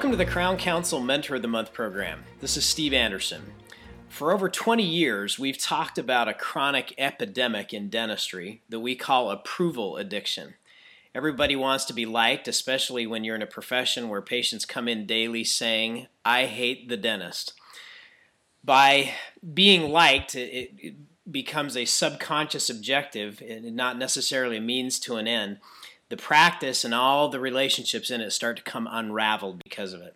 Welcome to the Crown Council Mentor of the Month program. This is Steve Anderson. For over 20 years, we've talked about a chronic epidemic in dentistry that we call approval addiction. Everybody wants to be liked, especially when you're in a profession where patients come in daily saying, I hate the dentist. By being liked, it, becomes a subconscious objective and not necessarily a means to an end. The practice and all the relationships in it start to come unraveled because of it.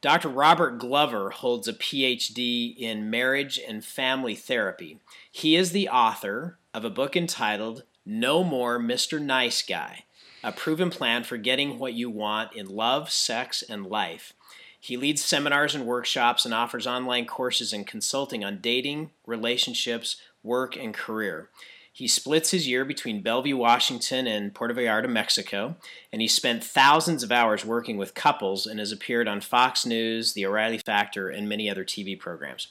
Dr. Robert Glover holds a PhD in marriage and family therapy. He is the author of a book entitled No More Mr. Nice Guy a proven plan for getting what you want in love, sex, and life. He leads seminars and workshops and offers online courses and consulting on dating, relationships, work, and career. He splits his year between Bellevue, Washington, and Puerto Vallarta, Mexico, and he spent thousands of hours working with couples and has appeared on Fox News, The O'Reilly Factor, and many other TV programs.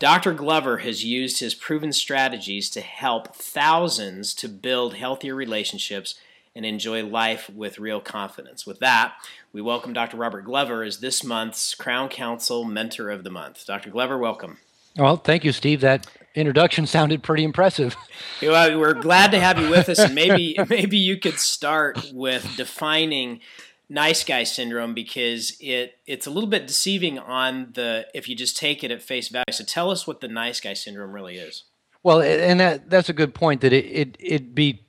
Dr. Glover has used his proven strategies to help thousands to build healthier relationships and enjoy life with real confidence. With that, we welcome Dr. Robert Glover as this month's Crown Council Mentor of the Month. Dr. Glover, welcome. Well, thank you, Steve. That introduction sounded pretty impressive. Well, we're glad to have you with us, and maybe maybe you could start with defining nice guy syndrome because it it's a little bit deceiving on the if you just take it at face value. So tell us what the nice guy syndrome really is. Well, and that that's a good point that it it it be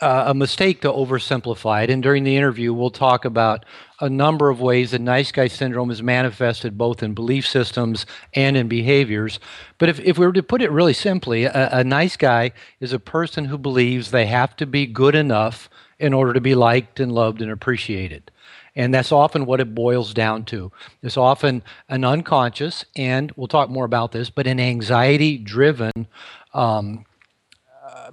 uh, a mistake to oversimplify it. And during the interview, we'll talk about a number of ways that nice guy syndrome is manifested both in belief systems and in behaviors. But if, if we were to put it really simply, a, a nice guy is a person who believes they have to be good enough in order to be liked and loved and appreciated. And that's often what it boils down to. It's often an unconscious, and we'll talk more about this, but an anxiety driven um,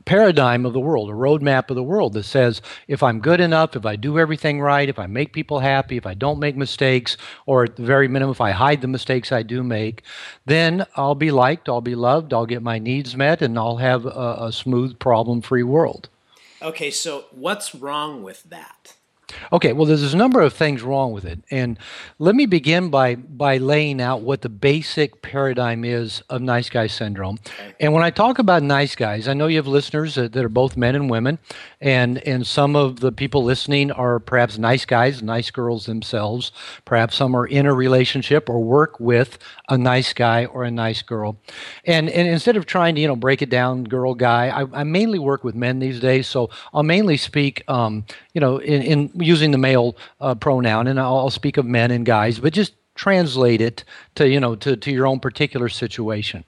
paradigm of the world, a roadmap of the world that says if I'm good enough, if I do everything right, if I make people happy, if I don't make mistakes, or at the very minimum, if I hide the mistakes I do make, then I'll be liked, I'll be loved, I'll get my needs met, and I'll have a, a smooth, problem free world. Okay, so what's wrong with that? Okay, well, there's a number of things wrong with it, and let me begin by by laying out what the basic paradigm is of nice guy syndrome. And when I talk about nice guys, I know you have listeners that, that, are both men and women, and and some of the people listening are perhaps nice guys, nice girls themselves. Perhaps some are in a relationship or work with a nice guy or a nice girl. And and instead of trying to you know break it down, girl guy, I, I mainly work with men these days, so I'll mainly speak um, you know in, in using the male uh, pronoun, and I'll, I'll speak of men and guys, but just translate it to you know to, to your own particular situation.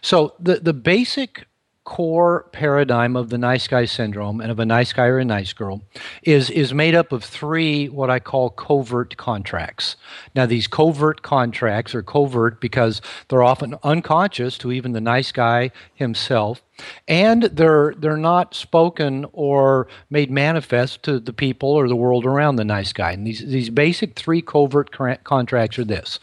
So the the basic core paradigm of the nice guy syndrome and of a nice guy or a nice girl is is made up of three what I call covert contracts. Now these covert contracts are covert because they're often unconscious to even the nice guy himself and they're they're not spoken or made manifest to the people or the world around the nice guy. And these these basic three covert contracts are this.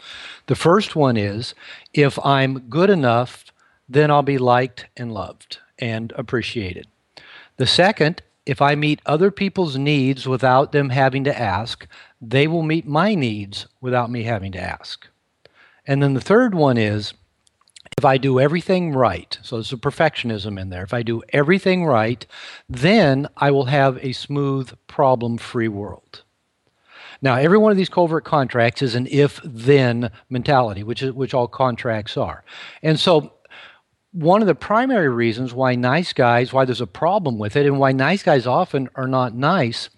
The first one is if I'm good enough then I'll be liked and loved and appreciated. The second, if I meet other people's needs without them having to ask, they will meet my needs without me having to ask. And then the third one is if I do everything right, so there's a perfectionism in there. If I do everything right, then I will have a smooth, problem free world. Now, every one of these covert contracts is an if then mentality, which, is, which all contracts are. And so one of the primary reasons why nice guys, why there's a problem with it, and why nice guys often are not nice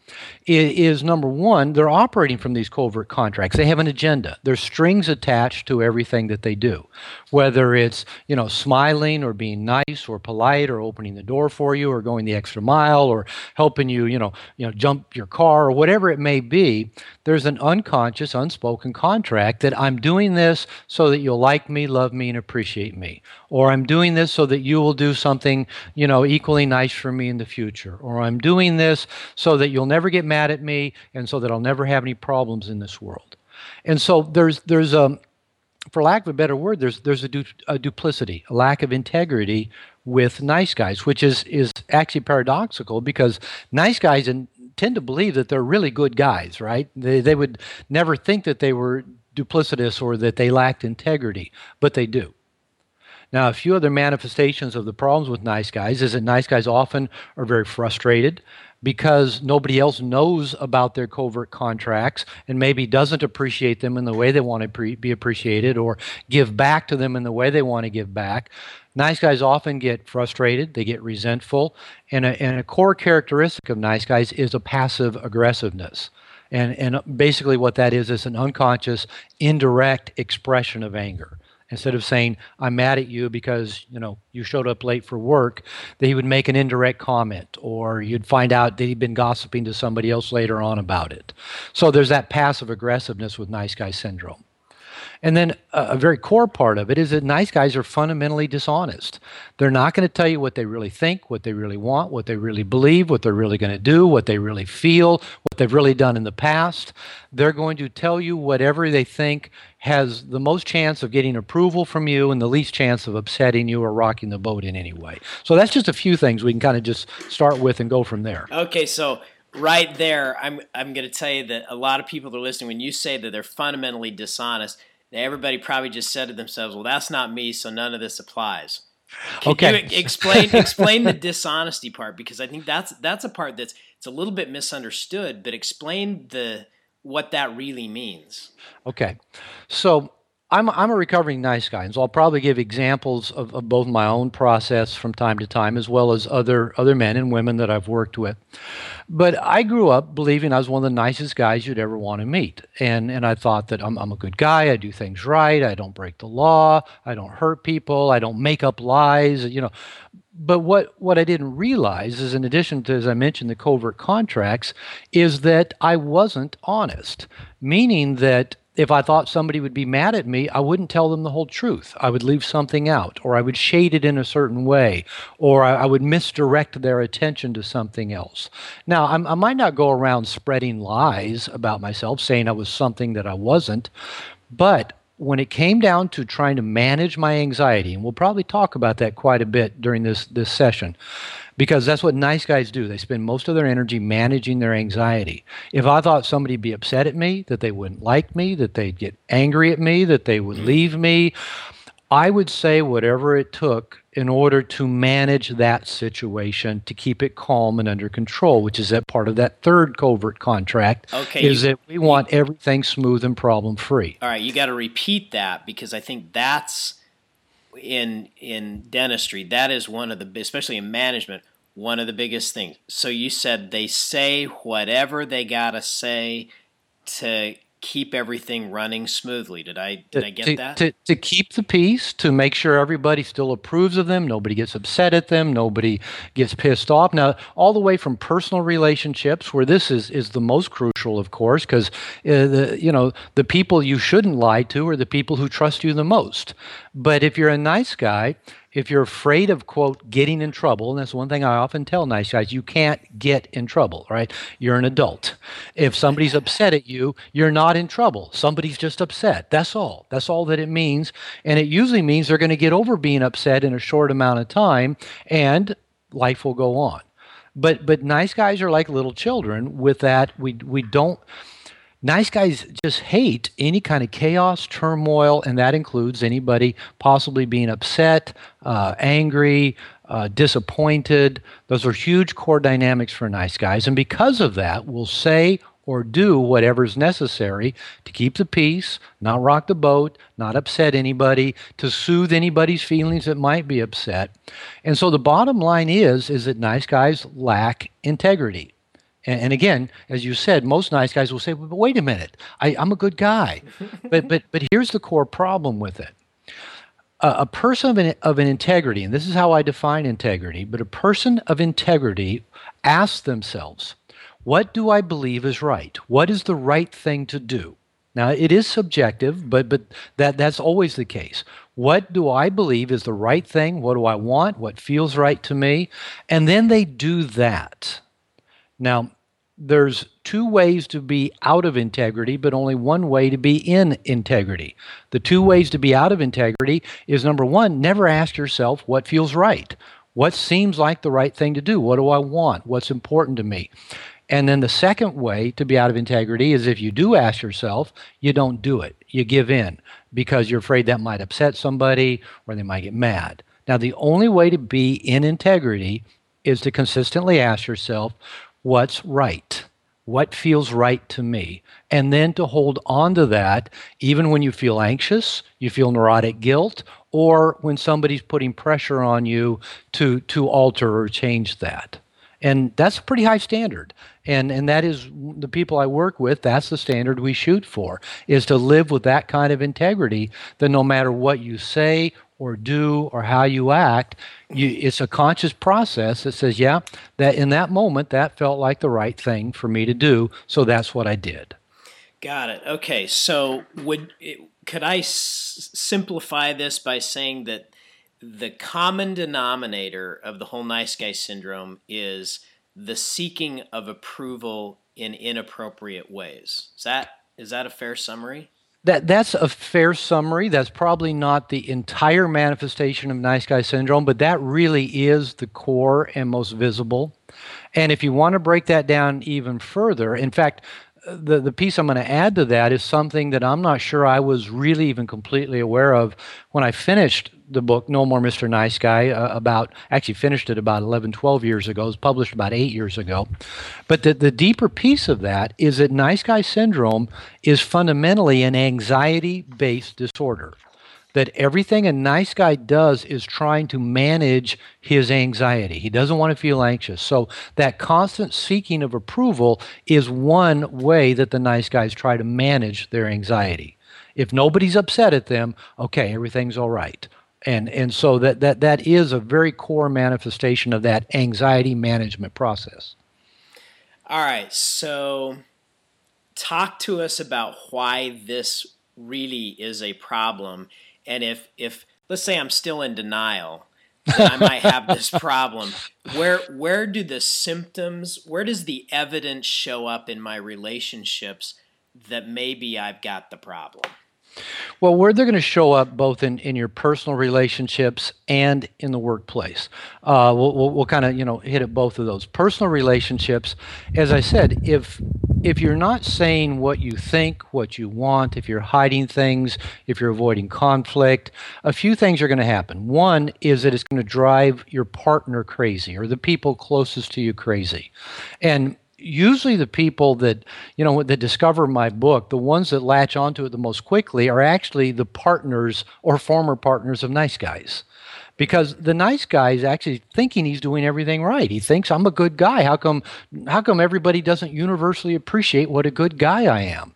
is, number one, they're operating from these covert contracts. They have an agenda. There's strings attached to everything that they do, whether it's you know smiling or being nice or polite or opening the door for you or going the extra mile or helping you you know you know jump your car or whatever it may be. There's an unconscious, unspoken contract that I'm doing this so that you'll like me, love me, and appreciate me, or I'm doing this so that you will do something you know equally nice for me in the future, or I'm doing this so that you'll never get mad at me, and so that I'll never have any problems in this world. And so there's there's a for lack of a better word, there's there's a, du- a, duplicity, a lack of integrity with nice guys, which is is actually paradoxical because nice guys and tend to believe that they're really good guys, right? They, they would never think that they were duplicitous or that they lacked integrity, but they do. Now, a few other manifestations of the problems with nice guys is that nice guys often are very frustrated because nobody else knows about their covert contracts and maybe doesn't appreciate them in the way they want to pre- be appreciated or give back to them in the way they want to give back. Nice guys often get frustrated, they get resentful, and a, and a core characteristic of nice guys is a passive aggressiveness. And, and basically, what that is is an unconscious, indirect expression of anger instead of saying i'm mad at you because you know you showed up late for work that he would make an indirect comment or you'd find out that he'd been gossiping to somebody else later on about it. So there's that passive aggressiveness with nice guy syndrome and then a, a, very core part of it is that nice guys are fundamentally dishonest. They're not going to tell you what they really think, what they really want, what they really believe, what they're really going to do, what they really feel, what they've really done in the past. They're going to tell you whatever they think has the most chance of getting approval from you and the least chance of upsetting you or rocking the boat in any way. So that's just a few things we can kind of just start with and go from there. Okay, so right there, I'm I'm going to tell you that a lot of people that are listening when you say that they're fundamentally dishonest everybody probably just said to themselves, "Well, that's not me, so none of this applies." Can okay. you explain explain the dishonesty part because I think that's that's a part that's it's a little bit misunderstood, but explain the what that really means. Okay. So I'm, I'm a recovering nice guy, and so I'll probably give examples of, of both my own process from time to time, as well as other other men and women that I've worked with. But I grew up believing I was one of the nicest guys you'd ever want to meet, and and I thought that I'm I'm a good guy. I do things right. I don't break the law. I don't hurt people. I don't make up lies. You know, but what, what I didn't realize is, in addition to, as I mentioned, the covert contracts, is that I wasn't honest, meaning that if I thought somebody would be mad at me, I wouldn't tell them the whole truth. I would leave something out, or I would shade it in a certain way, or I, I would misdirect their attention to something else. Now, I'm, i might not go around spreading lies about myself, saying I was something that I wasn't, but when it came down to trying to manage my anxiety, and we'll probably talk about that quite a bit during this, this session, because that's what nice guys do. They spend most of their energy managing their anxiety. If I thought somebody'd be upset at me, that they wouldn't like me, that they'd get angry at me, that they would leave me, I would say whatever it took in order to manage that situation to keep it calm and under control, which is that part of that third covert contract. Okay, is you, that we want everything smooth and problem free. All right, you got to repeat that because I think that's in in dentistry, that is one of the especially in management, one of the biggest things. So you said they say whatever they gotta say to keep everything running smoothly. Did I did to, I get to, that? To, to keep the peace, to make sure everybody still approves of them, nobody gets upset at them, nobody gets pissed off. Now, all the way from personal relationships, where this is is the most crucial, of course, because uh, the you know the people you shouldn't lie to are the people who trust you the most. But if you're a nice guy if you're afraid of quote getting in trouble and that's one thing i often tell nice guys you can't get in trouble right? You're an mm-hmm. adult. If somebody's upset at you you're not in trouble. Somebody's just upset. That's all. That's all that it means. And it usually means they're going to get over being upset in a short amount of time and life will go on. But but nice guys are like little children with that we we don't Nice guys just hate any kind of chaos, turmoil, and that includes anybody possibly being upset, uh, angry, uh, disappointed. Those are huge core dynamics for nice guys. And because of that, will say or do whatever's necessary to keep the peace, not rock the boat, not upset anybody, to soothe anybody's feelings that might be upset. And so the bottom line is is that nice guys lack integrity. And, and, again, as you said, most nice guys will say, "But wait a minute, I, am a good guy." but but but here's the core problem with it: a, a person of an, of an integrity, and this is how I define integrity. But a person of integrity asks themselves, "What do I believe is right? What is the right thing to do?" Now it is subjective, but but that that's always the case. What do I believe is the right thing? What do I want? What feels right to me? And then they do that. Now, there's two ways to be out of integrity, but only one way to be in integrity. The two ways to be out of integrity is number one, never ask yourself what feels right. What seems like the right thing to do? What do I want? What's important to me? And then the second way to be out of integrity is if you do ask yourself, you don't do it. You give in because you're afraid that might upset somebody or they might get mad. Now, the only way to be in integrity is to consistently ask yourself, what's right? What feels right to me? And then to hold on to that, even when you feel anxious, you feel neurotic guilt, or when somebody's putting pressure on you to, to alter or change that. And that's a pretty high standard. And, and that is the people I work with, that's the standard we shoot for, is to live with that kind of integrity that no matter what you say or do or how you act, you, it's a conscious process that says, yeah, that in that moment, that felt like the right thing for me to do. So that's what I did. Got it. Okay. So would could I s- simplify this by saying that the common denominator of the whole nice guy syndrome is the seeking of approval in inappropriate ways. Is that is that a fair summary? That that's a fair summary. That's probably not the entire manifestation of nice guy syndrome, but that really is the core and most visible. And if you want to break that down even further, in fact, the, the piece I'm going to add to that is something that I'm not sure I was really even completely aware of when I finished the book No More Mr. Nice Guy uh, about actually finished it about 11 12 years ago it was published about 8 years ago but the, the deeper piece of that is that nice guy syndrome is fundamentally an anxiety based disorder that everything a nice guy does is trying to manage his anxiety. He doesn't want to feel anxious. So, that constant seeking of approval is one way that the nice guys try to manage their anxiety. If nobody's upset at them, okay, everything's all right. And, and so that, that, that is a very core manifestation of that anxiety management process. All right. So, talk to us about why this really is a problem and if if let's say I'm still in denial, that I might have this problem. Where where do the symptoms, where does the evidence show up in my relationships that maybe I've got the problem? Well, where they're going to show up both in, in your personal relationships and in the workplace. Uh, we'll, we'll, we'll kind of you know hit at both of those. Personal relationships, as I said, if if you're not saying what you think, what you want, if you're hiding things, if you're avoiding conflict, a few things are going to happen. One is that it's going to drive your partner crazy or the people closest to you crazy. And usually the people that you know that discover my book the ones that latch onto it the most quickly are actually the partners or former partners of nice guys because the nice guy is actually thinking he's doing everything right. He thinks I'm a good guy. How come how come everybody doesn't universally appreciate what a good guy I am?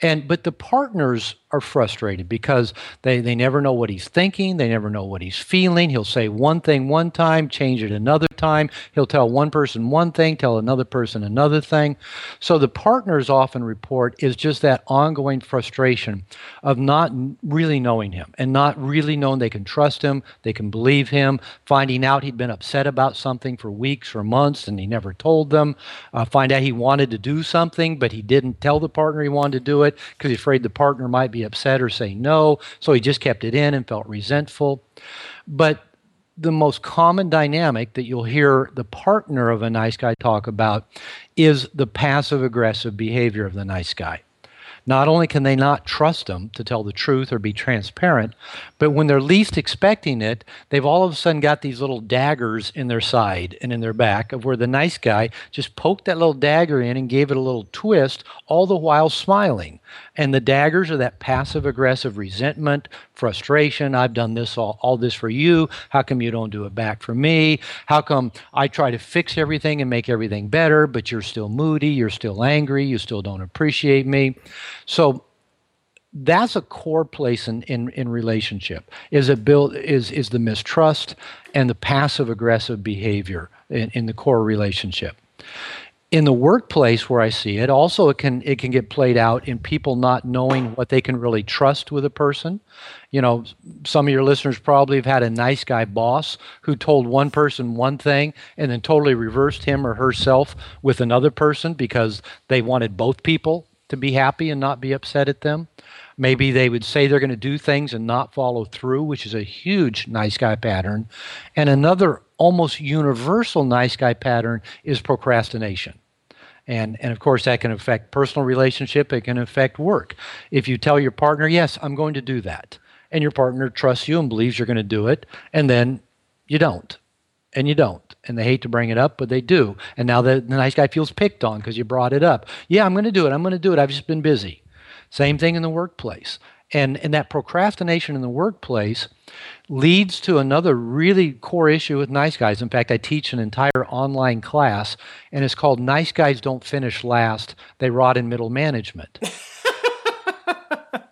And but the partners are frustrated because they, they never know what he's thinking, they never know what he's feeling. He'll say one thing one time, change it another time. He'll tell one person one thing, tell another person another thing. So the partners often report is just that ongoing frustration of not really knowing him and not really knowing they can trust him, they can believe him, finding out he'd been upset about something for weeks or months and he never told them, uh, find out he wanted to do something but he didn't tell the partner he wanted to do it because he's afraid the partner might be upset or say no. So he just kept it in and felt resentful. But the most common dynamic that you'll hear the partner of a nice guy talk about is the passive aggressive behavior of the nice guy. Not only can they not trust him to tell the truth or be transparent, but when they're least expecting it, they've all of a sudden got these little daggers in their side and in their back of where the nice guy just poked that little dagger in and gave it a little twist, all the while smiling. And the daggers are that passive aggressive resentment, frustration. I've done this all, all this for you. How come you don't do it back for me? How come I try to fix everything and make everything better, but you're still moody, you're still angry, you still don't appreciate me? So that's a core place in, in, in relationship is it built is is the mistrust and the passive aggressive behavior in, in the core relationship in the workplace where I see it, also it can it can get played out in people not knowing what they can really trust with a person. You know, some of your listeners probably have had a nice guy boss who told one person one thing and then totally reversed him or herself with another person because they wanted both people to be happy and not be upset at them. Maybe they would say they're going to do things and not follow through, which is a huge nice guy pattern. And another almost universal nice guy pattern is procrastination. And, and of course, that can affect personal relationship. It can affect work. If you tell your partner, yes, I'm going to do that, and your partner trusts you and believes you're going to do it, and then you don't, and you don't. And they hate to bring it up, but they do. And now the, the nice guy feels picked on because you brought it up. Yeah, I'm going to do it. I'm going to do it. I've just been busy. Same thing in the workplace. And, and that procrastination in the workplace leads to another really core issue with nice guys. In fact, I teach an entire online class, and it's called Nice Guys Don't Finish Last, They Rot in Middle Management.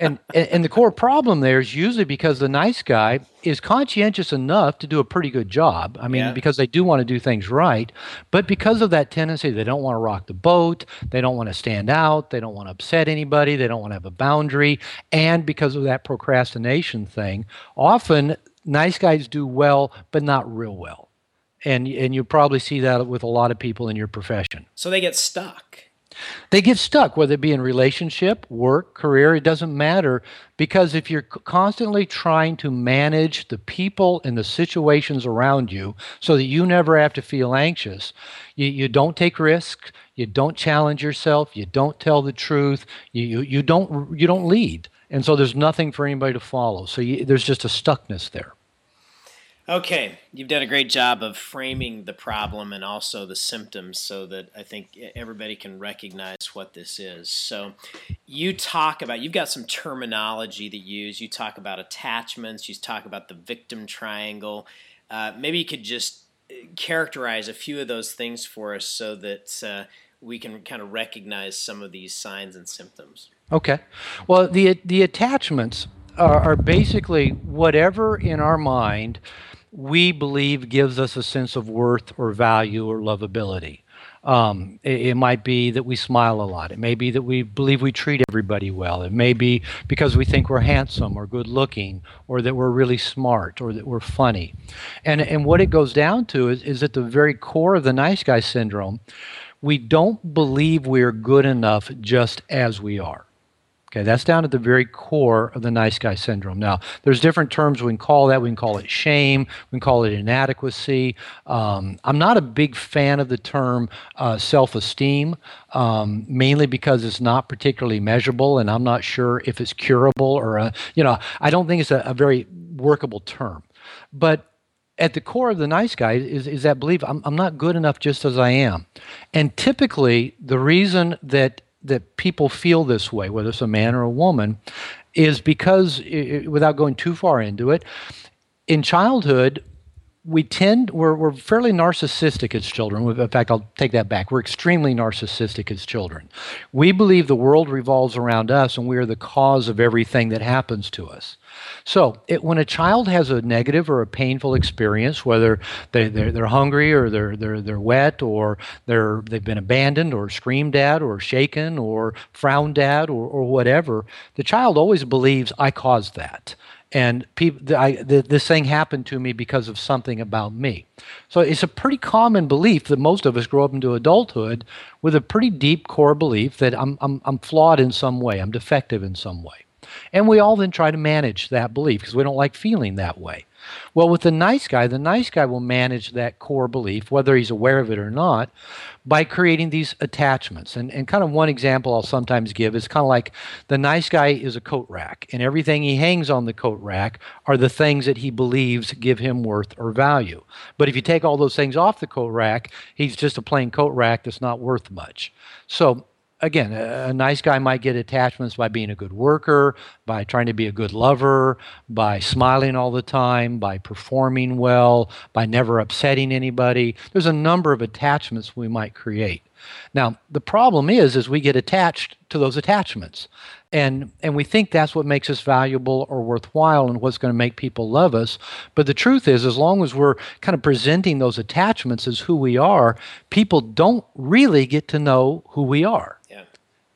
and, and the core problem there is usually because the nice guy is conscientious enough to do a pretty good job. I mean, yeah. because they do want to do things right, but because of that tendency, they don't want to rock the boat, they don't want to stand out, they don't want to upset anybody, they don't want to have a boundary, and because of that procrastination thing, often nice guys do well, but not real well. And and you probably see that with a lot of people in your profession. So they get stuck. They get stuck, whether it be in relationship, work, career, it doesn't matter. Because if you're constantly trying to manage the people and the situations around you so that you never have to feel anxious, you, you don't take risks, you don't challenge yourself, you don't tell the truth, you, you, you, don't, you don't lead. And so there's nothing for anybody to follow. So you, there's just a stuckness there. Okay, you've done a great job of framing the problem and also the symptoms so that I think everybody can recognize what this is. So, you talk about, you've got some terminology to use. You talk about attachments, you talk about the victim triangle. Uh, maybe you could just uh, characterize a few of those things for us so that uh, we can kind of recognize some of these signs and symptoms. Okay. Well, the, the attachments are, are basically whatever in our mind we believe gives us a sense of worth or value or lovability. Um, it, it, might be that we smile a lot. It may be that we believe we treat everybody well. It may be because we think we're handsome or good looking or that we're really smart or that we're funny. And, and what it goes down to is, is at the very core of the nice guy syndrome, we don't believe we're good enough just as we are. Okay, that's down at the very core of the nice guy syndrome. Now, there's different terms we can call that. We can call it shame. We can call it inadequacy. Um, I'm not a big fan of the term uh, self-esteem, um, mainly because it's not particularly measurable, and I'm not sure if it's curable or, a, you know, I don't think it's a, a very workable term. But at the core of the nice guy is, is that belief I'm, I'm not good enough just as I am. And typically, the reason that that people feel this way, whether it's a man or a woman, is because, without going too far into it, in childhood, we tend we're, we're fairly narcissistic as children. In fact i'll take that back. We're extremely narcissistic as children. We believe the world revolves around us and we are the cause of everything that happens to us. So it, when a child has a negative or a painful experience whether they, they're, they're hungry or they're, they're, they're wet or they're, they've been abandoned or screamed at or shaken or frowned at or, or whatever the child always believes i caused that and people, I, the, this thing happened to me because of something about me. So it's a pretty common belief that most of us grow up into adulthood with a pretty deep core belief that I'm, I'm, I'm flawed in some way, I'm defective in some way. And we all then try to manage that belief because we don't like feeling that way. Well, with the nice guy, the nice guy will manage that core belief, whether he's aware of it or not, by creating these attachments. And, and kind of one example I'll sometimes give is kind of like the nice guy is a coat rack, and everything he hangs on the coat rack are the things that he believes give him worth or value. But if you take all those things off the coat rack, he's just a plain coat rack that's not worth much. So again, a, a, nice guy might get attachments by being a good worker, by trying to be a good lover, by smiling all the time, by performing well, by never upsetting anybody. There's a number of attachments we might create. Now, the problem is is we get attached to those attachments. And and we think that's what makes us valuable or worthwhile and what's going to make people love us. But the truth is as long as we're kind of presenting those attachments as who we are, people don't really get to know who we are.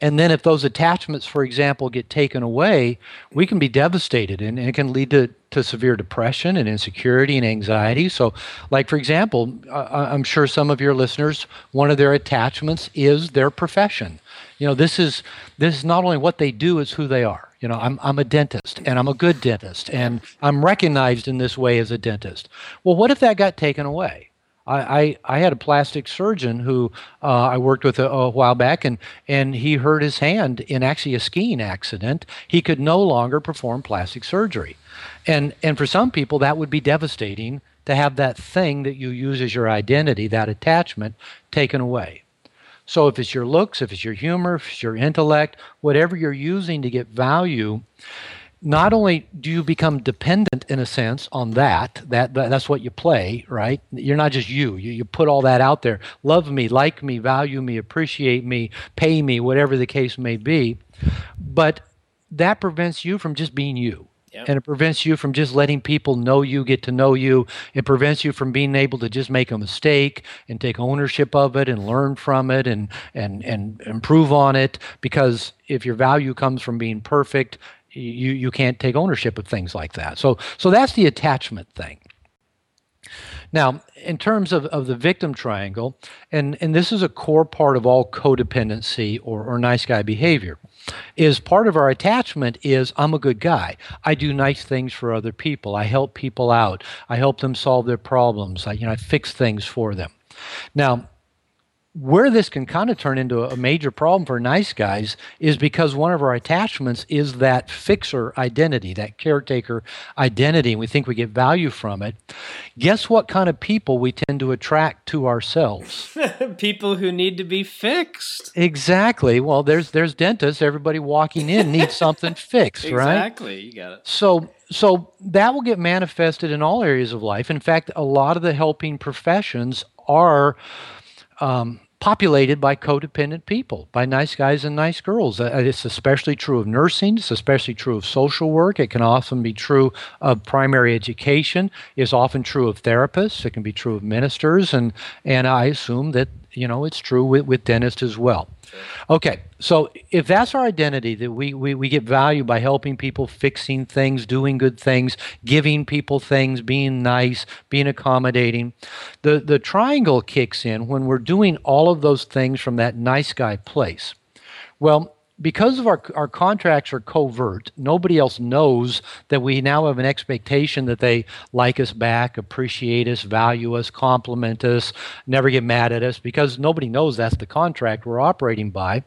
And then if those attachments, for example, get taken away, we can be devastated and, and it can lead to, to severe depression and insecurity and anxiety. So, like, for example, I'm sure some of your listeners, one of their attachments is their profession. You know, this is, this is not only what they do, it's who they are. You know, I'm, I'm a dentist and I'm a good dentist and I'm recognized in this way as a dentist. Well, what if that got taken away? I, I, I had a plastic surgeon who uh, I worked with a, a, while back, and, and he hurt his hand in actually a skiing accident. He could no longer perform plastic surgery. And, and for some people, that would be devastating to have that thing that you use as your identity, that attachment, taken away. So if it's your looks, if it's your humor, if it's your intellect, whatever you're using to get value, not only do you become dependent in a sense on that, that, that that's what you play, right? You're not just you. you. You put all that out there. Love me, like me, value me, appreciate me, pay me, whatever the case may be. But that prevents you from just being you. Yep. And it prevents you from just letting people know you, get to know you. It prevents you from being able to just make a mistake and take ownership of it and learn from it and and and improve on it. Because if your value comes from being perfect, you you can't take ownership of things like that. So so that's the attachment thing. Now, in terms of, of the victim triangle, and, and this is a core part of all codependency or, or nice guy behavior, is part of our attachment is I'm a good guy. I do nice things for other people. I help people out. I help them solve their problems. I, you know, I fix things for them. Now, where this can kind of turn into a major problem for nice guys is because one of our attachments is that fixer identity, that caretaker identity, and we think we get value from it. Guess what kind of people we tend to attract to ourselves? people who need to be fixed. Exactly. Well, there's there's dentists. Everybody walking in needs something fixed, exactly. right? Exactly. You got it. So so that will get manifested in all areas of life. In fact, a lot of the helping professions are um, populated by codependent people, by nice guys and nice girls. Uh, it's especially true of nursing. It's especially true of social work. It can often be true of primary education. It's often true of therapists. It can be true of ministers, and and I assume that you know it's true with, with dentists as well. Okay, so if that's our identity, that we, we, we get value by helping people, fixing things, doing good things, giving people things, being nice, being accommodating, the, the triangle kicks in when we're doing all of those things from that nice guy place. Well, because of our, our contracts are covert, nobody else knows that we now have an expectation that they like us back, appreciate us, value us, compliment us, never get mad at us, because nobody knows that's the contract we're operating by.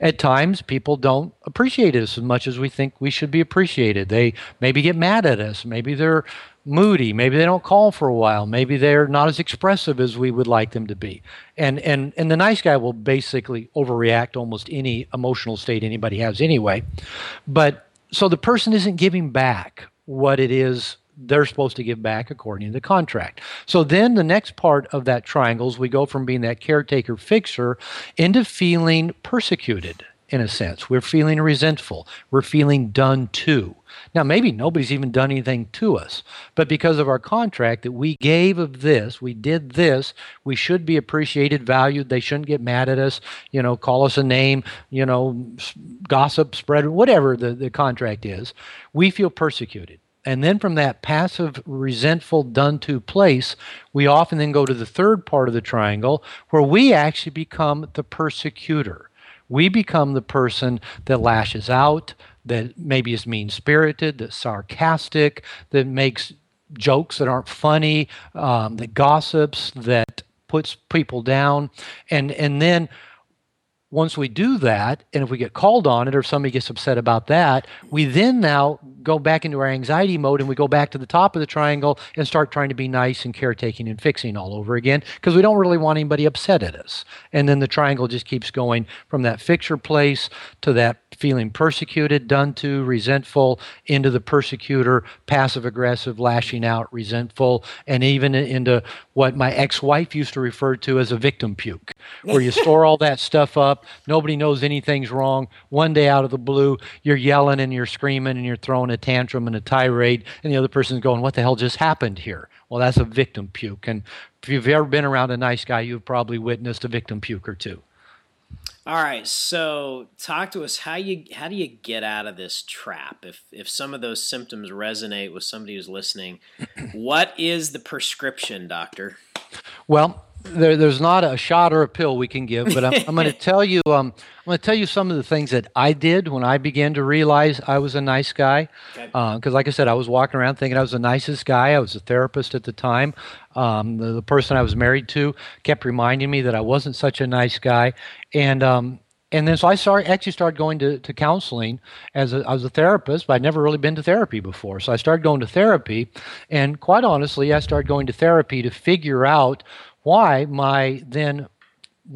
At times, people don't appreciate us as much as we think we should be appreciated. They maybe get mad at us, maybe they're moody. Maybe they don't call for a while. Maybe they're not as expressive as we would like them to be. And and and the nice guy will basically overreact almost any emotional state anybody has anyway. But so the person isn't giving back what it is they're supposed to give back according to the contract. So then the next part of that triangle is we go from being that caretaker fixer into feeling persecuted in a sense. We're feeling resentful. We're feeling done to. Now, maybe nobody's even done anything to us, but because of our contract that we gave of this, we did this, we should be appreciated, valued. They shouldn't get mad at us, you know, call us a name, you know, gossip, spread, whatever the, the contract is. We feel persecuted. And then from that passive, resentful, done to place, we often then go to the third part of the triangle where we actually become the persecutor. We become the person that lashes out, that maybe is mean spirited, that's sarcastic, that makes jokes that aren't funny, um, that gossips, that puts people down. And, and then once we do that, and if we get called on it or if somebody gets upset about that, we then now go back into our anxiety mode and we go back to the top of the triangle and start trying to be nice and caretaking and fixing all over again because we don't really want anybody upset at us. And then the triangle just keeps going from that fixture place to that feeling persecuted, done to, resentful, into the persecutor, passive aggressive, lashing out, resentful, and even into what my ex wife used to refer to as a victim puke, where you store all that stuff up, nobody knows anything's wrong. One day out of the blue, you're yelling and you're screaming and you're throwing a tantrum and a tirade, and the other person's going, What the hell just happened here? Well, that's a victim puke. And if you've ever been around a nice guy, you've probably witnessed a victim puke or two. All right, so talk to us how you how do you get out of this trap? If if some of those symptoms resonate with somebody who's listening, what is the prescription, doctor? Well, there, there's not a shot or a pill we can give, but I'm, I'm going to tell you. Um, I'm going to tell you some of the things that I did when I began to realize I was a nice guy. Because, uh, like I said, I was walking around thinking I was the nicest guy. I was a therapist at the time. Um, the, the, person I was married to kept reminding me that I wasn't such a nice guy, and um, and then so I started actually started going to, to counseling as a, as a therapist, but I'd never really been to therapy before. So I started going to therapy, and quite honestly, I started going to therapy to figure out why my then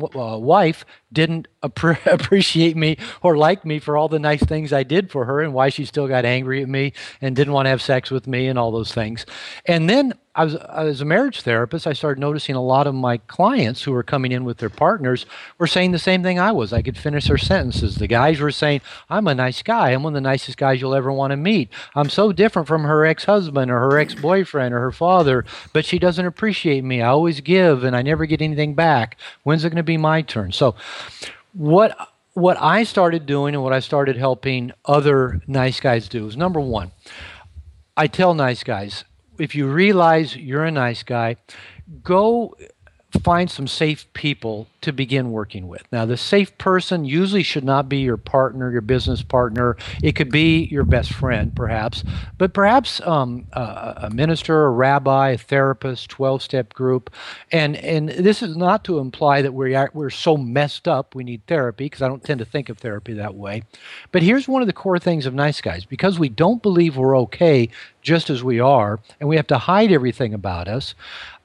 uh, wife didn't appreciate me or like me for all the nice things I did for her and why she still got angry at me and didn't want to have sex with me and all those things. And then I was as a marriage therapist, I started noticing a lot of my clients who were coming in with their partners were saying the same thing I was. I could finish their sentences. The guys were saying, "I'm a nice guy. I'm one of the nicest guys you'll ever want to meet. I'm so different from her ex-husband or her ex-boyfriend or her father, but she doesn't appreciate me. I always give and I never get anything back. When's it going to be my turn?" So what what I started doing and what I started helping other nice guys do is number one, I tell nice guys, if you realize you're a nice guy, go find some safe people to begin working with. Now, the safe person usually should not be your partner, your business partner. It could be your best friend, perhaps, but perhaps um, a, a, minister, a rabbi, a therapist, 12 step group. And, and this is not to imply that we're, we're so messed up we need therapy, because I don't tend to think of therapy that way. But here's one of the core things of nice guys because we don't believe we're okay just as we are, and we have to hide everything about us.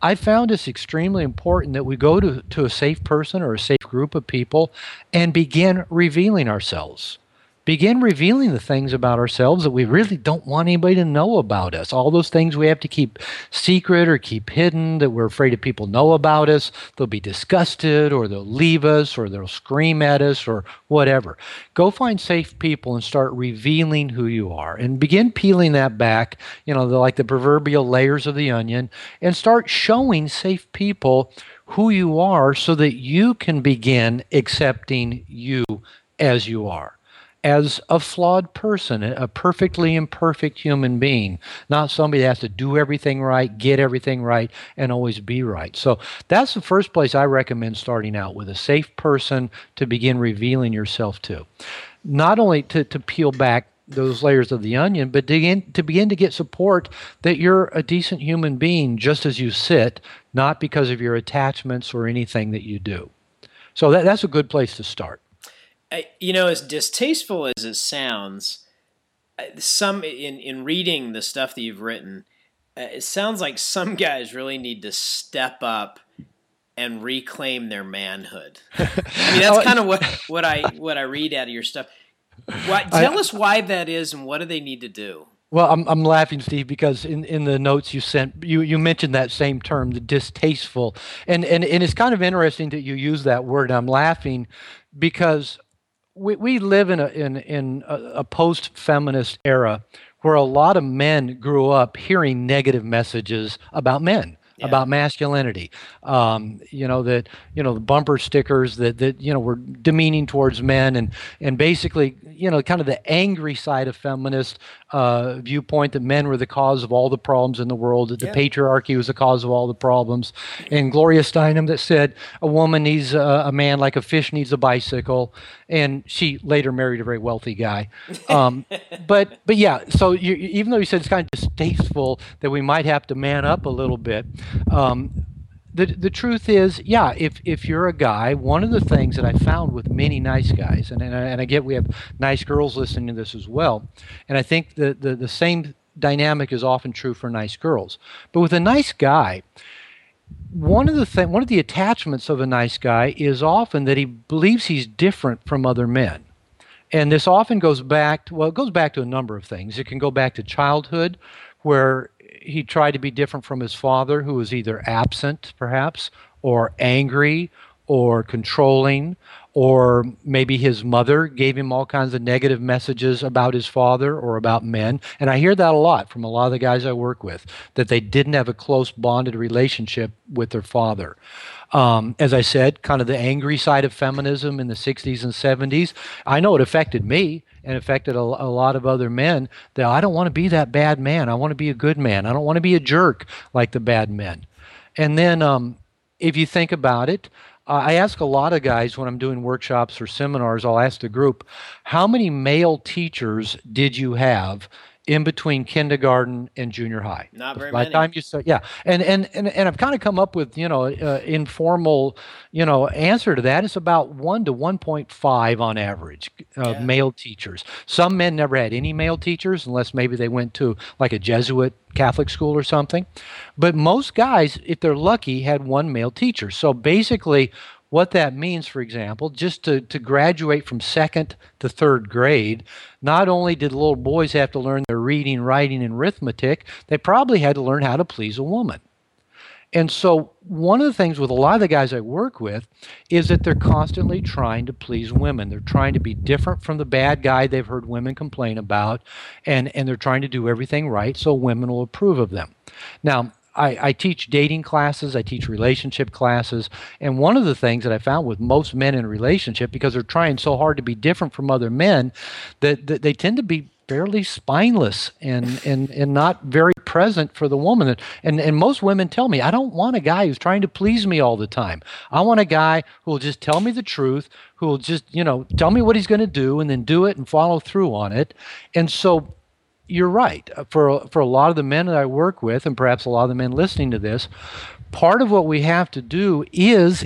I found it's extremely important that we go to, to a safe person or a safe group of people and begin revealing ourselves begin revealing the things about ourselves that we really don't want anybody to know about us. All those things we have to keep secret or keep hidden that we're afraid if people know about us, they'll be disgusted or they'll leave us or they'll scream at us or whatever. Go find safe people and start revealing who you are and begin peeling that back, you know, the, like the proverbial layers of the onion, and start showing safe people who you are so that you can begin accepting you as you are as a flawed person, a perfectly imperfect human being, not somebody that has to do everything right, get everything right, and always be right. So that's the first place I recommend starting out with a safe person to begin revealing yourself to. Not only to, to peel back those layers of the onion, but to begin, to begin to get support that you're a decent human being just as you sit, not because of your attachments or anything that you do. So that, that's a good place to start you know, as distasteful as it sounds, some in in reading the stuff that you've written, uh, it sounds like some guys really need to step up and reclaim their manhood. I mean, that's kind of what what I what I read out of your stuff. Why, tell I, us why that is, and what do they need to do? Well, I'm, I'm laughing, Steve, because in, in the notes you sent, you, you mentioned that same term, the distasteful. And, and, and it's kind of interesting that you use that word. I'm laughing because we, we live in a, in, in a, a post feminist era where a lot of men grew up hearing negative messages about men. Yeah. about masculinity. Um, you know that you know the bumper stickers that that you know were demeaning towards men, and and basically you know kind of the angry side of feminist uh, viewpoint that men were the cause of all the problems in the world, that the patriarchy was the cause of all the problems. And Gloria Steinem that said a woman needs a, a, man like a fish needs a bicycle, and she later married a very wealthy guy. Um, but but yeah, so you, even though you said it's kind of distasteful that we might have to man up a little bit. Um, the the truth is, yeah, if if you're a guy, one of the things that I found with many nice guys, and and I, and I get we have nice girls listening to this as well, and I think the, the the same dynamic is often true for nice girls. But with a nice guy, one of the th- one of the attachments of a nice guy is often that he believes he's different from other men. And this often goes back to, well, it goes back to a number of things. It can go back to childhood, where he tried to be different from his father, who was either absent, perhaps, or angry, or controlling, or maybe his mother gave him all kinds of negative messages about his father or about men. And I hear that a lot from a lot of the guys I work with, that they didn't have a close bonded relationship with their father. Um, as I said, kind of the angry side of feminism in the 60s and 70s. I know it affected me and affected a, a lot of other men that I don't want to be that bad man. I want to be a good man. I don't want to be a jerk like the bad men. And then um, if you think about it, I ask a lot of guys when I'm doing workshops or seminars, I'll ask the group, how many male teachers did you have in between kindergarten and junior high. Not very By many. the time you start, yeah, and and and, and I've kind of come up with you know uh, informal you know answer to that. It's about one to one point five on average of Yeah. male teachers. Some men never had any male teachers unless maybe they went to like a Jesuit Catholic school or something. But most guys, if they're lucky, had one male teacher. So basically. What that means, for example, just to, to graduate from second to third grade, not only did little boys have to learn their reading, writing, and arithmetic, they probably had to learn how to please a woman. And so, one of the things with a lot of the guys I work with is that they're constantly trying to please women. They're trying to be different from the bad guy they've heard women complain about, and, and they're trying to do everything right so women will approve of them. Now, I, I teach dating classes, I teach relationship classes, and one of the things that I found with most men in relationship, because they're trying so hard to be different from other men, that, that they tend to be fairly spineless and, and, and not very present for the woman. And, and most women tell me, I don't want a guy who's trying to please me all the time. I want a guy who will just tell me the truth, who will just, you know, tell me what he's going to do and then do it and follow through on it. And so you're right. Uh, for, for a lot of the men that I work with, and perhaps a lot of the men listening to this, part of what we have to do is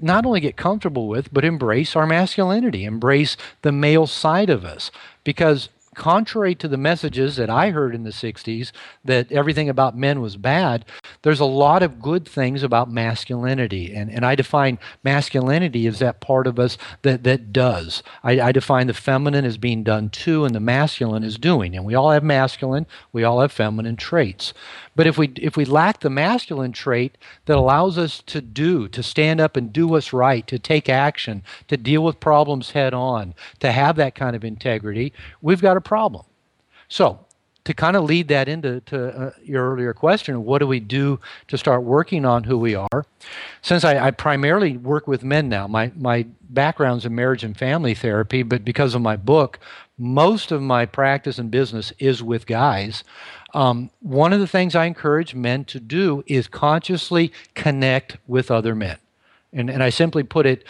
not only get comfortable with, but embrace our masculinity, embrace the male side of us. Because contrary to the messages that I heard in the 60s that everything about men was bad, there's a lot of good things about masculinity. And, and I define masculinity as that part of us that, that does. I, I define the feminine as being done to and the masculine as doing. And we all have masculine, we all have feminine traits. But if we if we lack the masculine trait that allows us to do, to stand up and do what's right, to take action, to deal with problems head on, to have that kind of integrity, we've got a problem. So, to kind of lead that into to, uh, your earlier question, what do we do to start working on who we are? Since I, I primarily work with men now, my, my background's in marriage and family therapy, but because of my book, most of my practice and business is with guys. Um, one of the things I encourage men to do is consciously connect with other men. And, and I simply put it,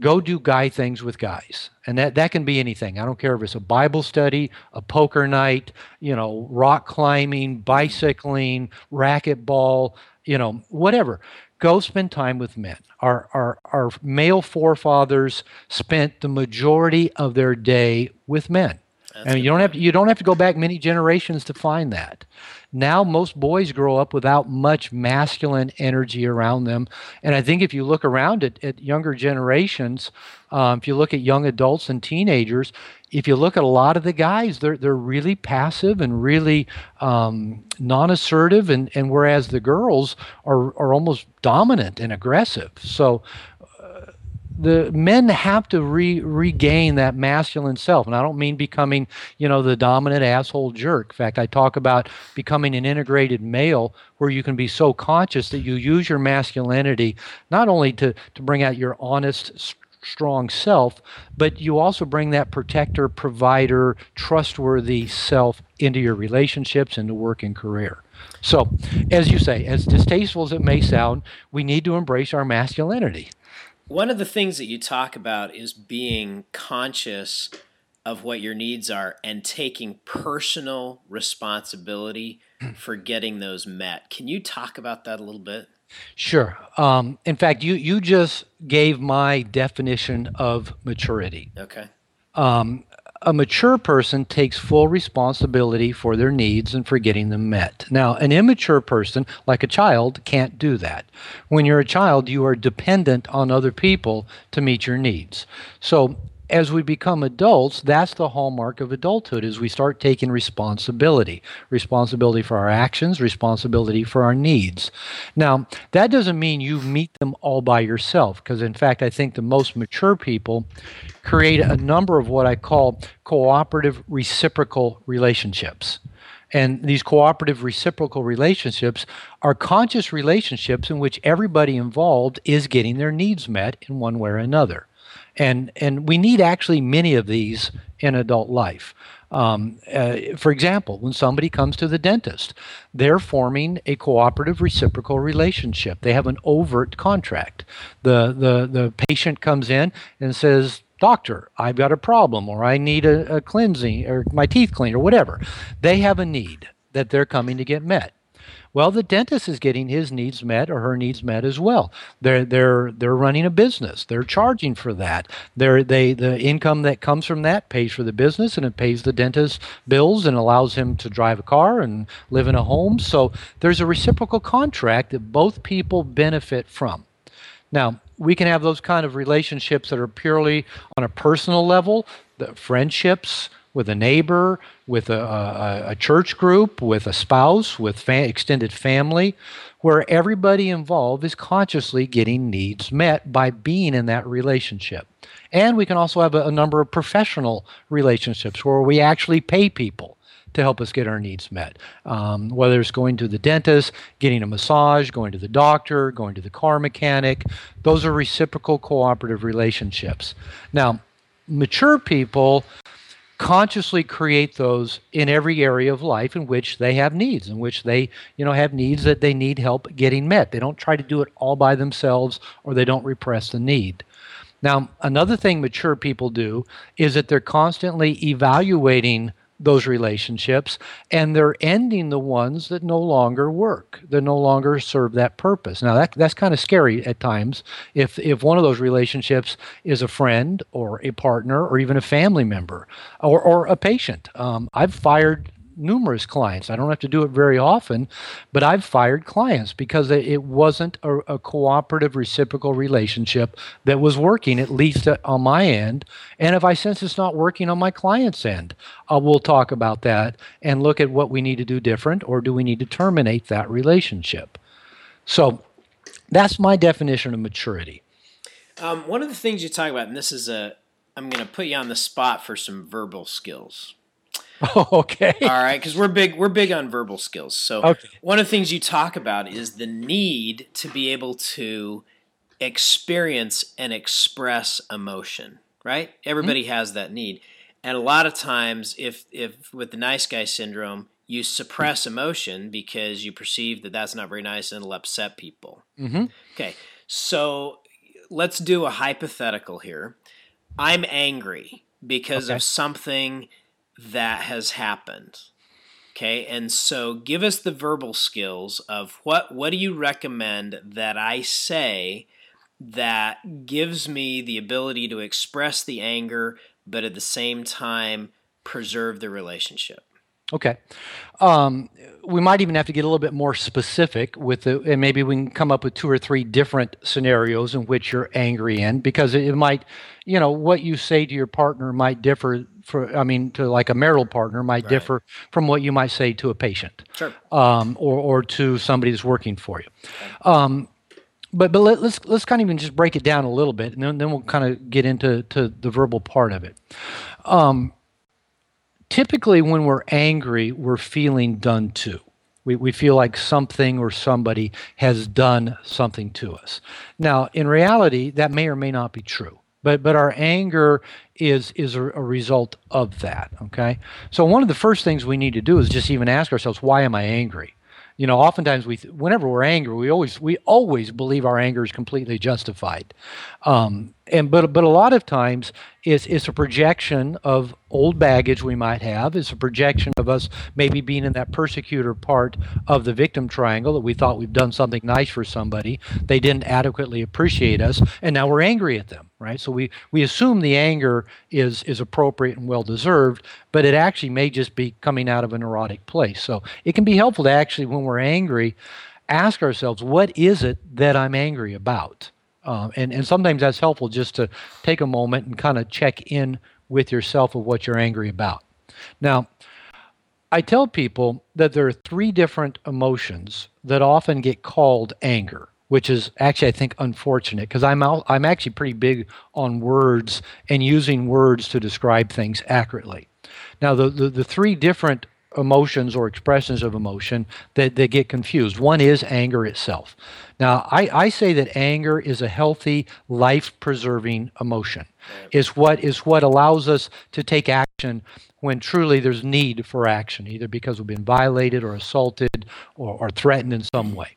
go do guy things with guys. And that, that can be anything. I don't care if it's a Bible study, a poker night, you know, rock climbing, bicycling, racquetball, you know, whatever. Go spend time with men. Our, our, our male forefathers spent the majority of their day with men. That's you don't have to, you don't have to go back many generations to find that. Now most boys grow up without much masculine energy around them, and I think if you look around at, at younger generations, um, if you look at young adults and teenagers, if you look at a lot of the guys, they're they're really passive and really um, non-assertive, and and whereas the girls are are almost dominant and aggressive. So the men have to re- regain that masculine self. And i don't mean becoming you know the dominant asshole jerk. In fact i talk about becoming an integrated male where you can be so conscious that you use your masculinity not only to, to bring out your honest strong self but you also bring that protector provider trustworthy self into your relationships into work and career. So as you say as distasteful as it may sound we need to embrace our masculinity One of the things that you talk about is being conscious of what your needs are and taking personal responsibility for getting those met. Can you talk about that a little bit? Sure. Um, in fact, you you just gave my definition of maturity. Okay. Um, a mature person takes full responsibility for their needs and for getting them met. Now, an immature person, like a child, can't do that. When you're a child, you are dependent on other people to meet your needs. So, as we become adults, that's the hallmark of adulthood is we start taking responsibility. Responsibility for our actions, responsibility for our needs. Now, that doesn't mean you meet them all by yourself, because in fact, I think the most mature people create a number of what I call cooperative reciprocal relationships. And these cooperative reciprocal relationships are conscious relationships in which everybody involved is getting their needs met in one way or another. And, and we need actually many of these in adult life. Um, uh, for example, when somebody comes to the dentist, they're forming a cooperative reciprocal relationship. They have an overt contract. The, the, the patient comes in and says, Doctor, I've got a problem, or I need a, a cleansing, or my teeth cleaned, or whatever. They have a need that they're coming to get met. Well, the dentist is getting his needs met or her needs met as well. They're they're they're running a business. They're charging for that. They're, they the income that comes from that pays for the business and it pays the dentist bills and allows him to drive a car and live in a home. So there's a reciprocal contract that both people benefit from. Now, we can have those kind of relationships that are purely on a personal level, the friendships, with a neighbor, with a, a, a church group, with a spouse, with fa- extended family, where everybody involved is consciously getting needs met by being in that relationship. And we can also have a, a number of professional relationships where we actually pay people to help us get our needs met. Um, whether it's going to the dentist, getting a massage, going to the doctor, going to the car mechanic, those are reciprocal cooperative relationships. Now, mature people consciously create those in every area of life in which they have needs in which they you know have needs that they need help getting met. They don't try to do it all by themselves or they don't repress the need. Now another thing mature people do is that they're constantly evaluating those relationships and they're ending the ones that no longer work that no longer serve that purpose. Now that, that's kind of scary at times if if one of those relationships is a friend or a partner or even a family member or, or a patient. Um, i've fired numerous clients. I don't have to do it very often, but I've fired clients because it wasn't a, a cooperative, reciprocal relationship that was working, at least on my end. And if I sense it's not working on my client's end, uh, we'll talk about that and look at what we need to do different or do we need to terminate that relationship. So that's my definition of maturity. Um, one of the things you talk about, and this is a, I'm going to put you on the spot for some verbal skills. Oh, okay. All right, because we're big we're big on verbal skills. So okay. one of the things you talk about is the need to be able to experience and express emotion. Right? Everybody mm-hmm. has that need, and a lot of times, if if with the nice guy syndrome, you suppress emotion because you perceive that that's not very nice and it'll upset people. Mm-hmm. Okay, so let's do a hypothetical here. I'm angry because okay. of something that has happened. Okay, and so give us the verbal skills of what what do you recommend that I say that gives me the ability to express the anger, but at the same time preserve the relationship. Okay. Um, we might even have to get a little bit more specific with the, and maybe we can come up with two or three different scenarios in which you're angry in because it, it might, you know, what you say to your partner might differ for I mean to like a marital partner might right. differ from what you might say to a patient, sure, um, or or to somebody that's working for you. Um, but but let, us let's, let's kind of even just break it down a little bit, and then, then we'll kind of get into to the verbal part of it. Um, typically, when we're angry, we're feeling done to. We, we feel like something or somebody has done something to us. Now, in reality, that may or may not be true but but our anger is is a, a, result of that okay so one of the first things we need to do is just even ask ourselves why am i angry you know oftentimes we whenever we're angry we always we always believe our anger is completely justified um, and but but a lot of times it's it's a projection of old baggage we might have. It's a projection of us maybe being in that persecutor part of the victim triangle that we thought we've done something nice for somebody. They didn't adequately appreciate us, and now we're angry at them, right? So we we assume the anger is is appropriate and well deserved, but it actually may just be coming out of a neurotic place. So it can be helpful to actually when we're angry ask ourselves what is it that I'm angry about? Um, and, and sometimes that's helpful just to take a moment and kind of check in with yourself of what you're angry about. Now, I tell people that there are three different emotions that often get called anger, which is actually I think unfortunate because I'm out, I'm actually pretty big on words and using words to describe things accurately. Now, the, the, the three different emotions or expressions of emotion that, that get confused. One is anger itself. Now, I, I say that anger is a healthy, life preserving emotion. Is what is what allows us to take action when truly there's need for action, either because we've been violated or assaulted or, or threatened in some way.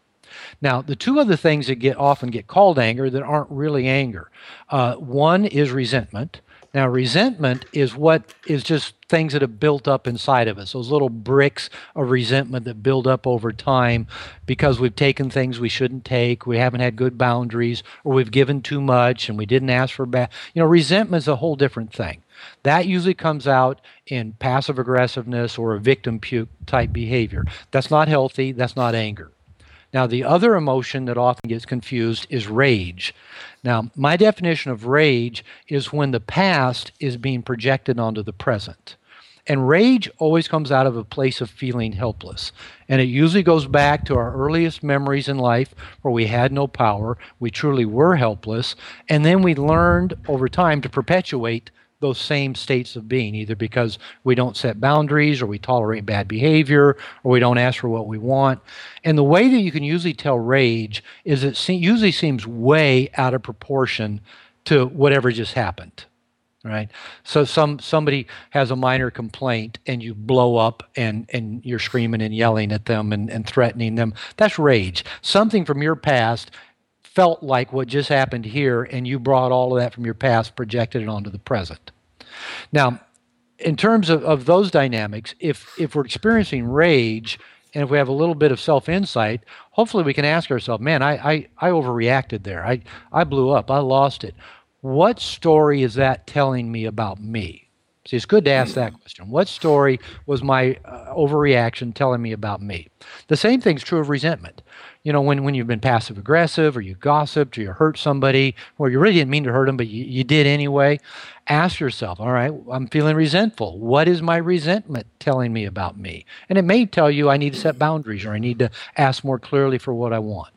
Now, the two other things that get often get called anger that aren't really anger. Uh, one is resentment. Now, resentment is what is just things that have built up inside of us, those little bricks of resentment that build up over time because we've taken things we shouldn't take, we haven't had good boundaries, or we've given too much and we didn't ask for bad. You know, resentment is a whole different thing. That usually comes out in passive aggressiveness or a victim puke type behavior. That's not healthy, that's not anger. Now, the other emotion that often gets confused is rage. Now, my definition of rage is when the past is being projected onto the present. And rage always comes out of a place of feeling helpless. And it usually goes back to our earliest memories in life where we had no power, we truly were helpless, and then we learned over time to perpetuate those same states of being, either because we don't set boundaries or we tolerate bad behavior or we don't ask for what we want. And the way that you can usually tell rage is it se- usually seems way out of proportion to whatever just happened. Right. So some somebody has a minor complaint and you blow up and, and you're screaming and yelling at them and, and threatening them. That's rage. Something from your past felt like what just happened here, and you brought all of that from your past, projected it onto the present. Now, in terms of, of those dynamics, if if we're experiencing rage and if we have a little bit of self insight, hopefully we can ask ourselves, man, I, I, I overreacted there. I, I blew up. I lost it. What story is that telling me about me? See, it's good to ask that question. What story was my uh, overreaction telling me about me? The same thing's true of resentment you know, when, when you've been passive aggressive or you gossiped or you hurt somebody or you really didn't mean to hurt them, but you, you did anyway, ask yourself, all right, I'm feeling resentful. What is my resentment telling me about me? And it may tell you I need to set boundaries or I need to ask more clearly for what I want.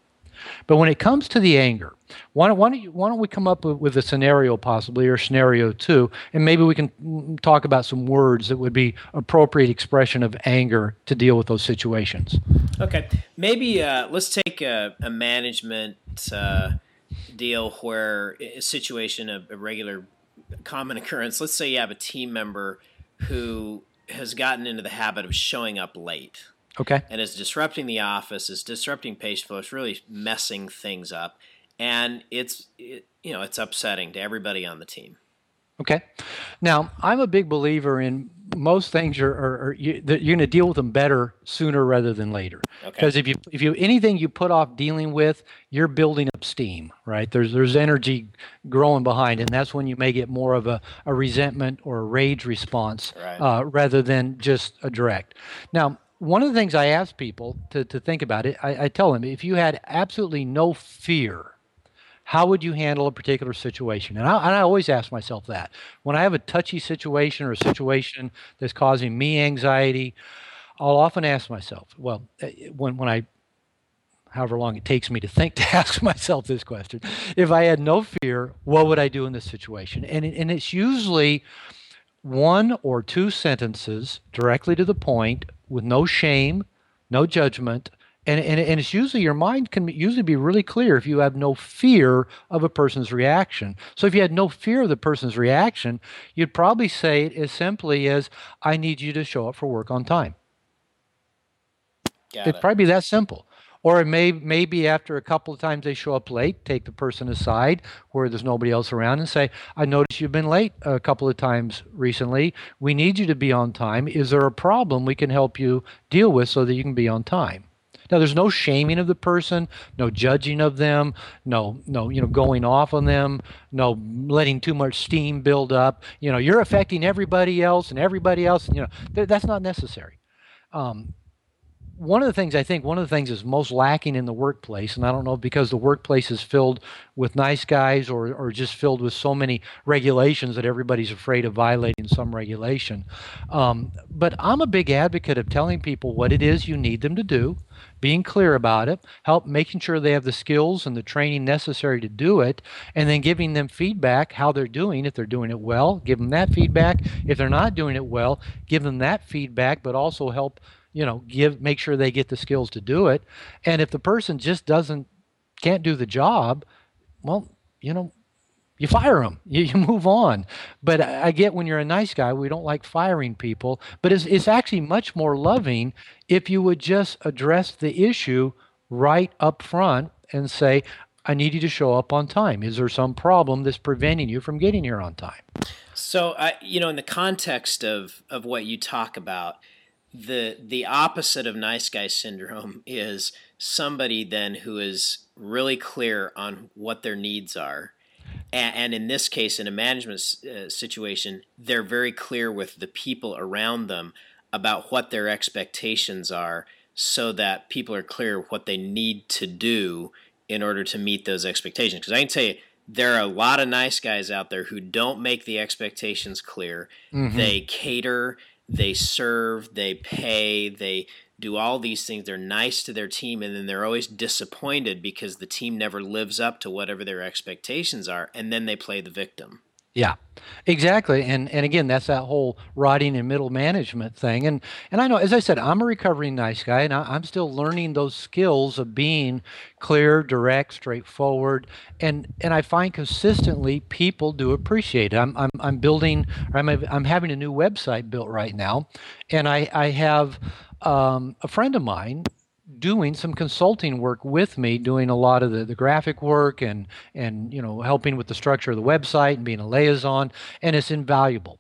But when it comes to the anger, why don't, why don't, you, why don't we come up with, a scenario possibly or scenario two, and maybe we can talk about some words that would be appropriate expression of anger to deal with those situations. Okay, maybe uh, let's take a, a management uh, deal where a situation, a, a regular common occurrence. Let's say you have a team member who has gotten into the habit of showing up late Okay. And it's disrupting the office, it's disrupting patient flow, it's really messing things up. And it's, it, you know, it's upsetting to everybody on the team. Okay. Now, I'm a big believer in most things are, are, are you, are going to deal with them better sooner rather than later. Because okay. if you if you anything you put off dealing with, you're building up steam, right? There's there's energy growing behind, and that's when you may get more of a, a resentment or a rage response right. uh, rather than just a direct. Now, one of the things I ask people to, to think about it, I, I tell them if you had absolutely no fear, how would you handle a particular situation? And I, and I, always ask myself that. When I have a touchy situation or a situation that's causing me anxiety, I'll often ask myself, well, eh, when, when I, however long it takes me to think to ask myself this question, if I had no fear, what would I do in this situation? And, and it's usually one or two sentences directly to the point with no shame, no judgment. And, and, and it's usually your mind can usually be really clear if you have no fear of a person's reaction. So if you had no fear of the person's reaction, you'd probably say it as simply as, I need you to show up for work on time. Got It'd it. probably be that simple. Or it may maybe after a couple of times they show up late, take the person aside where there's nobody else around and say, I noticed you've been late a couple of times recently. We need you to be on time. Is there a problem we can help you deal with so that you can be on time? Now, there's no shaming of the person, no judging of them, no, no, you know, going off on them, no letting too much steam build up. You know, you're affecting everybody else and everybody else. You know, th- that's not necessary. Um, one of the things I think one of the things is most lacking in the workplace, and I don't know because the workplace is filled with nice guys or, or just filled with so many regulations that everybody's afraid of violating some regulation. Um, but I'm a big advocate of telling people what it is you need them to do, being clear about it, help making sure they have the skills and the training necessary to do it, and then giving them feedback how they're doing. If they're doing it well, give them that feedback. If they're not doing it well, give them that feedback, but also help you know give make sure they get the skills to do it and if the person just doesn't can't do the job well you know you fire them, you, you move on. But I, I get when you're a nice guy, we don't like firing people. But it's, it's actually much more loving if you would just address the issue right up front and say, I need you to show up on time. Is there some problem that's preventing you from getting here on time? So, I, you know, in the context of of what you talk about, the the opposite of nice guy syndrome is somebody then who is really clear on what their needs are. And, and in this case in a management uh, situation they're very clear with the people around them about what their expectations are so that people are clear what they need to do in order to meet those expectations. Because i can tell you there are a lot of nice guys out there who don't make the expectations clear. Mm-hmm. they cater they serve, they pay, they do all these things. They're nice to their team, and then they're always disappointed because the team never lives up to whatever their expectations are, and then they play the victim. Yeah, exactly. And and again, that's that whole writing and middle management thing. And and I know, as I said, I'm a recovering nice guy, and I, am still learning those skills of being clear, direct, straightforward. And and I find consistently people do appreciate it. I'm I'm, I'm building. I'm I'm having a new website built right now, and I I have um, a friend of mine doing some consulting work with me, doing a lot of the, the graphic work and and you know helping with the structure of the website and being a liaison, and it's invaluable.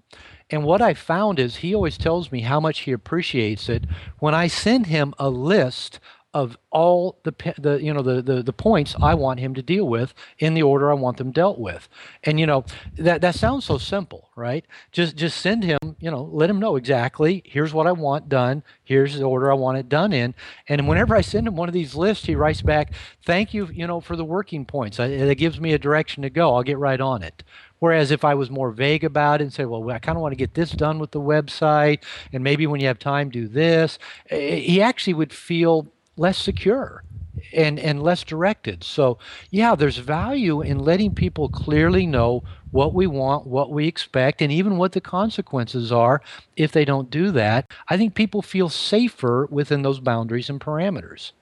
And what I found is he always tells me how much he appreciates it when I send him a list of all the the you know the, the the points I want him to deal with in the order I want them dealt with. And you know that that sounds so simple, right? Just just send him, you know, let him know exactly here's what I want done, here's the order I want it done in. And whenever I send him one of these lists, he writes back, "Thank you, you know, for the working points. It gives me a direction to go. I'll get right on it." Whereas if I was more vague about it and say, well, I kind of want to get this done with the website, and maybe when you have time, do this, eh, he actually would feel less secure and and less directed. So, yeah, there's value in letting people clearly know what we want, what we expect, and even what the consequences are if they don't do that. I think people feel safer within those boundaries and parameters.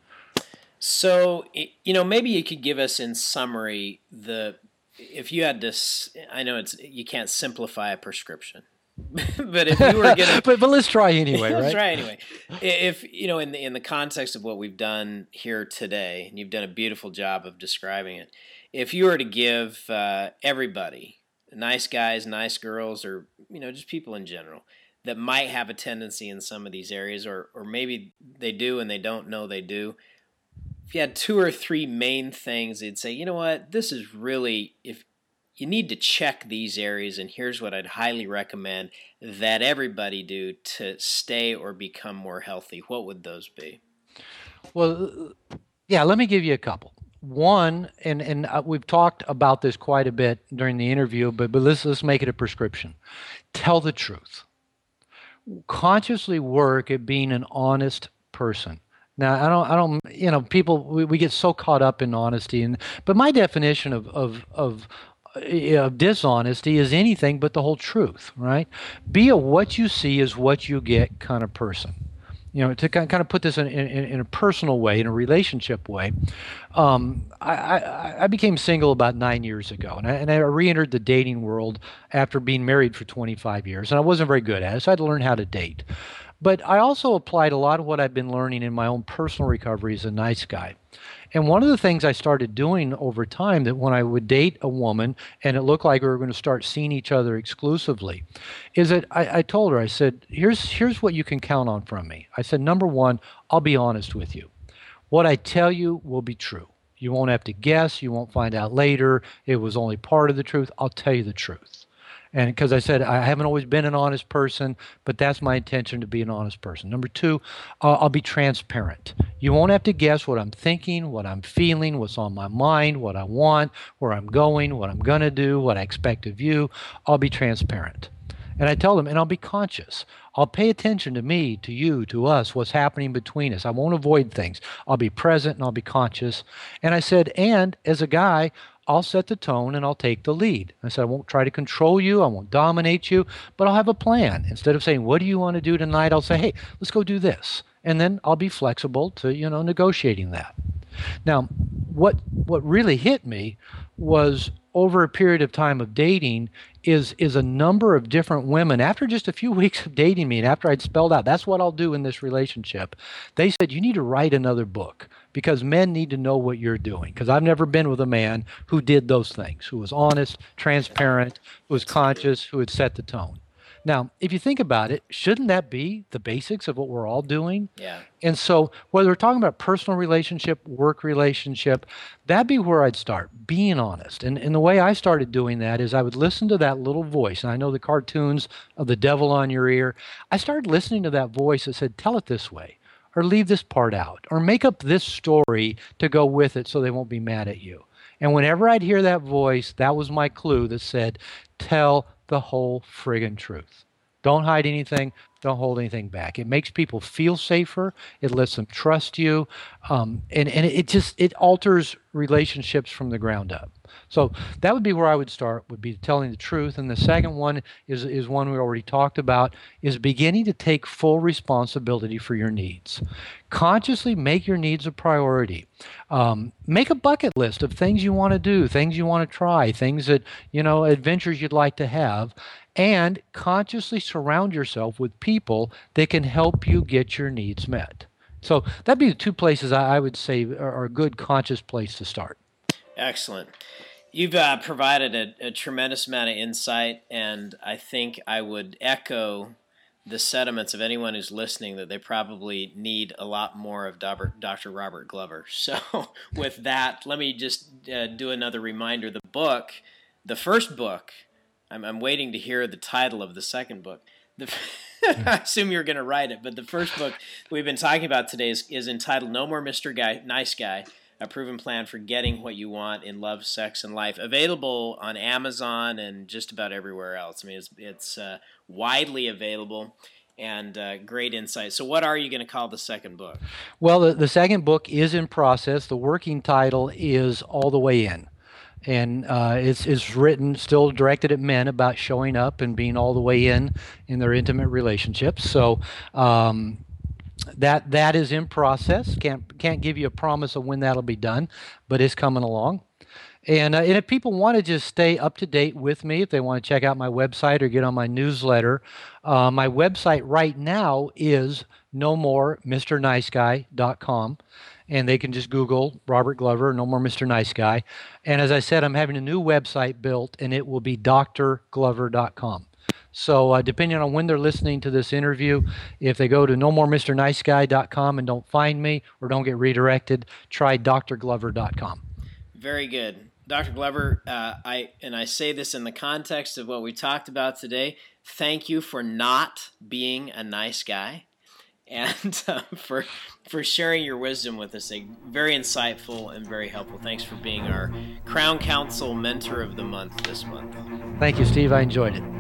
So, you know, maybe you could give us in summary the if you had this I know it's you can't simplify a prescription, but if you were gonna, but but let's try anyway, right? let's try anyway. If you know, in the in the context of what we've done here today, and you've done a beautiful job of describing it. If you were to give uh, everybody, nice guys, nice girls, or you know, just people in general, that might have a tendency in some of these areas, or or maybe they do and they don't know they do. If you had two or three main things, they'd say, you know what, this is really if you need to check these areas, and here's what I'd highly recommend that everybody do to stay or become more healthy. What would those be? Well, yeah, let me give you a couple. One, and and uh, we've talked about this quite a bit during the interview, but but let's let's make it a prescription. Tell the truth. Consciously work at being an honest person. Now, I don't, I don't, you know, people, we, we get so caught up in honesty, and but my definition of of of of dishonesty is anything but the whole truth, right? Be a what you see is what you get kind of person. You know, to kind of put this in, in, in a personal way, in a relationship way, um, I, I, I, became single about nine years ago, and I, and I re-entered the dating world after being married for 25 years, and I wasn't very good at it, so I had to learn how to date. But I also applied a lot of what I've been learning in my own personal recovery as a nice guy. And one of the things I started doing over time that when I would date a woman and it looked like we were going to start seeing each other exclusively, is that I, I told her, I said, here's here's what you can count on from me. I said, number one, I'll be honest with you. What I tell you will be true. You won't have to guess. You won't find out later. It was only part of the truth. I'll tell you the truth. And because I said I haven't always been an honest person, but that's my intention to be an honest person. Number two, uh, I'll be transparent. You won't have to guess what I'm thinking, what I'm feeling, what's on my mind, what I want, where I'm going, what I'm going to do, what I expect of you. I'll be transparent. And I tell them, and I'll be conscious. I'll pay attention to me, to you, to us, what's happening between us. I won't avoid things. I'll be present and I'll be conscious. And I said, and as a guy, I'll set the tone and I'll take the lead. I said, I won't try to control you, I won't dominate you, but I'll have a plan. Instead of saying, What do you want to do tonight? I'll say, Hey, let's go do this. And then I'll be flexible to, you know, negotiating that. Now, what what really hit me was over a period of time of dating is is a number of different women after just a few weeks of dating me and after I'd spelled out that's what I'll do in this relationship they said you need to write another book because men need to know what you're doing because I've never been with a man who did those things who was honest transparent who was conscious who had set the tone now, if you think about it, shouldn't that be the basics of what we're all doing? Yeah. And so, whether we're talking about personal relationship, work relationship, that'd be where I'd start, being honest. And, and the way I started doing that is I would listen to that little voice. And I know the cartoons of the devil on your ear. I started listening to that voice that said, tell it this way, or leave this part out, or make up this story to go with it so they won't be mad at you. And whenever I'd hear that voice, that was my clue that said, tell the whole friggin' truth. Don't hide anything. Don't hold anything back. It makes people feel safer. It lets them trust you, um, and and it just it alters relationships from the ground up. So that would be where I would start. Would be telling the truth. And the second one is is one we already talked about. Is beginning to take full responsibility for your needs. Consciously make your needs a priority. Um, make a bucket list of things you want to do, things you want to try, things that you know, adventures you'd like to have, and consciously surround yourself with people that can help you get your needs met. So that'd be the two places I, would say are, a good conscious place to start. Excellent. You've uh, provided a, a, tremendous amount of insight, and I think I would echo the sentiments of anyone who's listening that they probably need a lot more of Dr. Robert Glover. So, with that, let me just uh, do another reminder. The book, the first book, I'm, I'm waiting to hear the title of the second book. The, I assume you're going to write it, but the first book we've been talking about today is, is entitled No More Mr. Guy, Nice Guy A Proven Plan for Getting What You Want in Love, Sex, and Life. Available on Amazon and just about everywhere else. I mean, it's, it's uh, widely available and uh, great insight. So, what are you going to call the second book? Well, the, the second book is in process. The working title is All the Way In and uh, it's, it's written still directed at men about showing up and being all the way in in their intimate relationships. So um, that that is in process. Can't can't give you a promise of when that'll be done but it's coming along. And, uh, and if people want to just stay up to date with me, if they want to check out my website or get on my newsletter, uh, my website right now is no more Mr. And they can just Google Robert Glover, No More Mr. Nice Guy. And as I said, I'm having a new website built, and it will be drglover.com. So, uh, depending on when they're listening to this interview, if they go to no more Mr. Nice Guy.com and don't find me or don't get redirected, try drglover.com. Very good. Dr. Glover, uh, I and I say this in the context of what we talked about today. Thank you for not being a nice guy and uh, for for sharing your wisdom with us. Very insightful and very helpful. Thanks for being our Crown Council Mentor of the Month this month. Thank you, Steve. I enjoyed it.